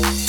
Thank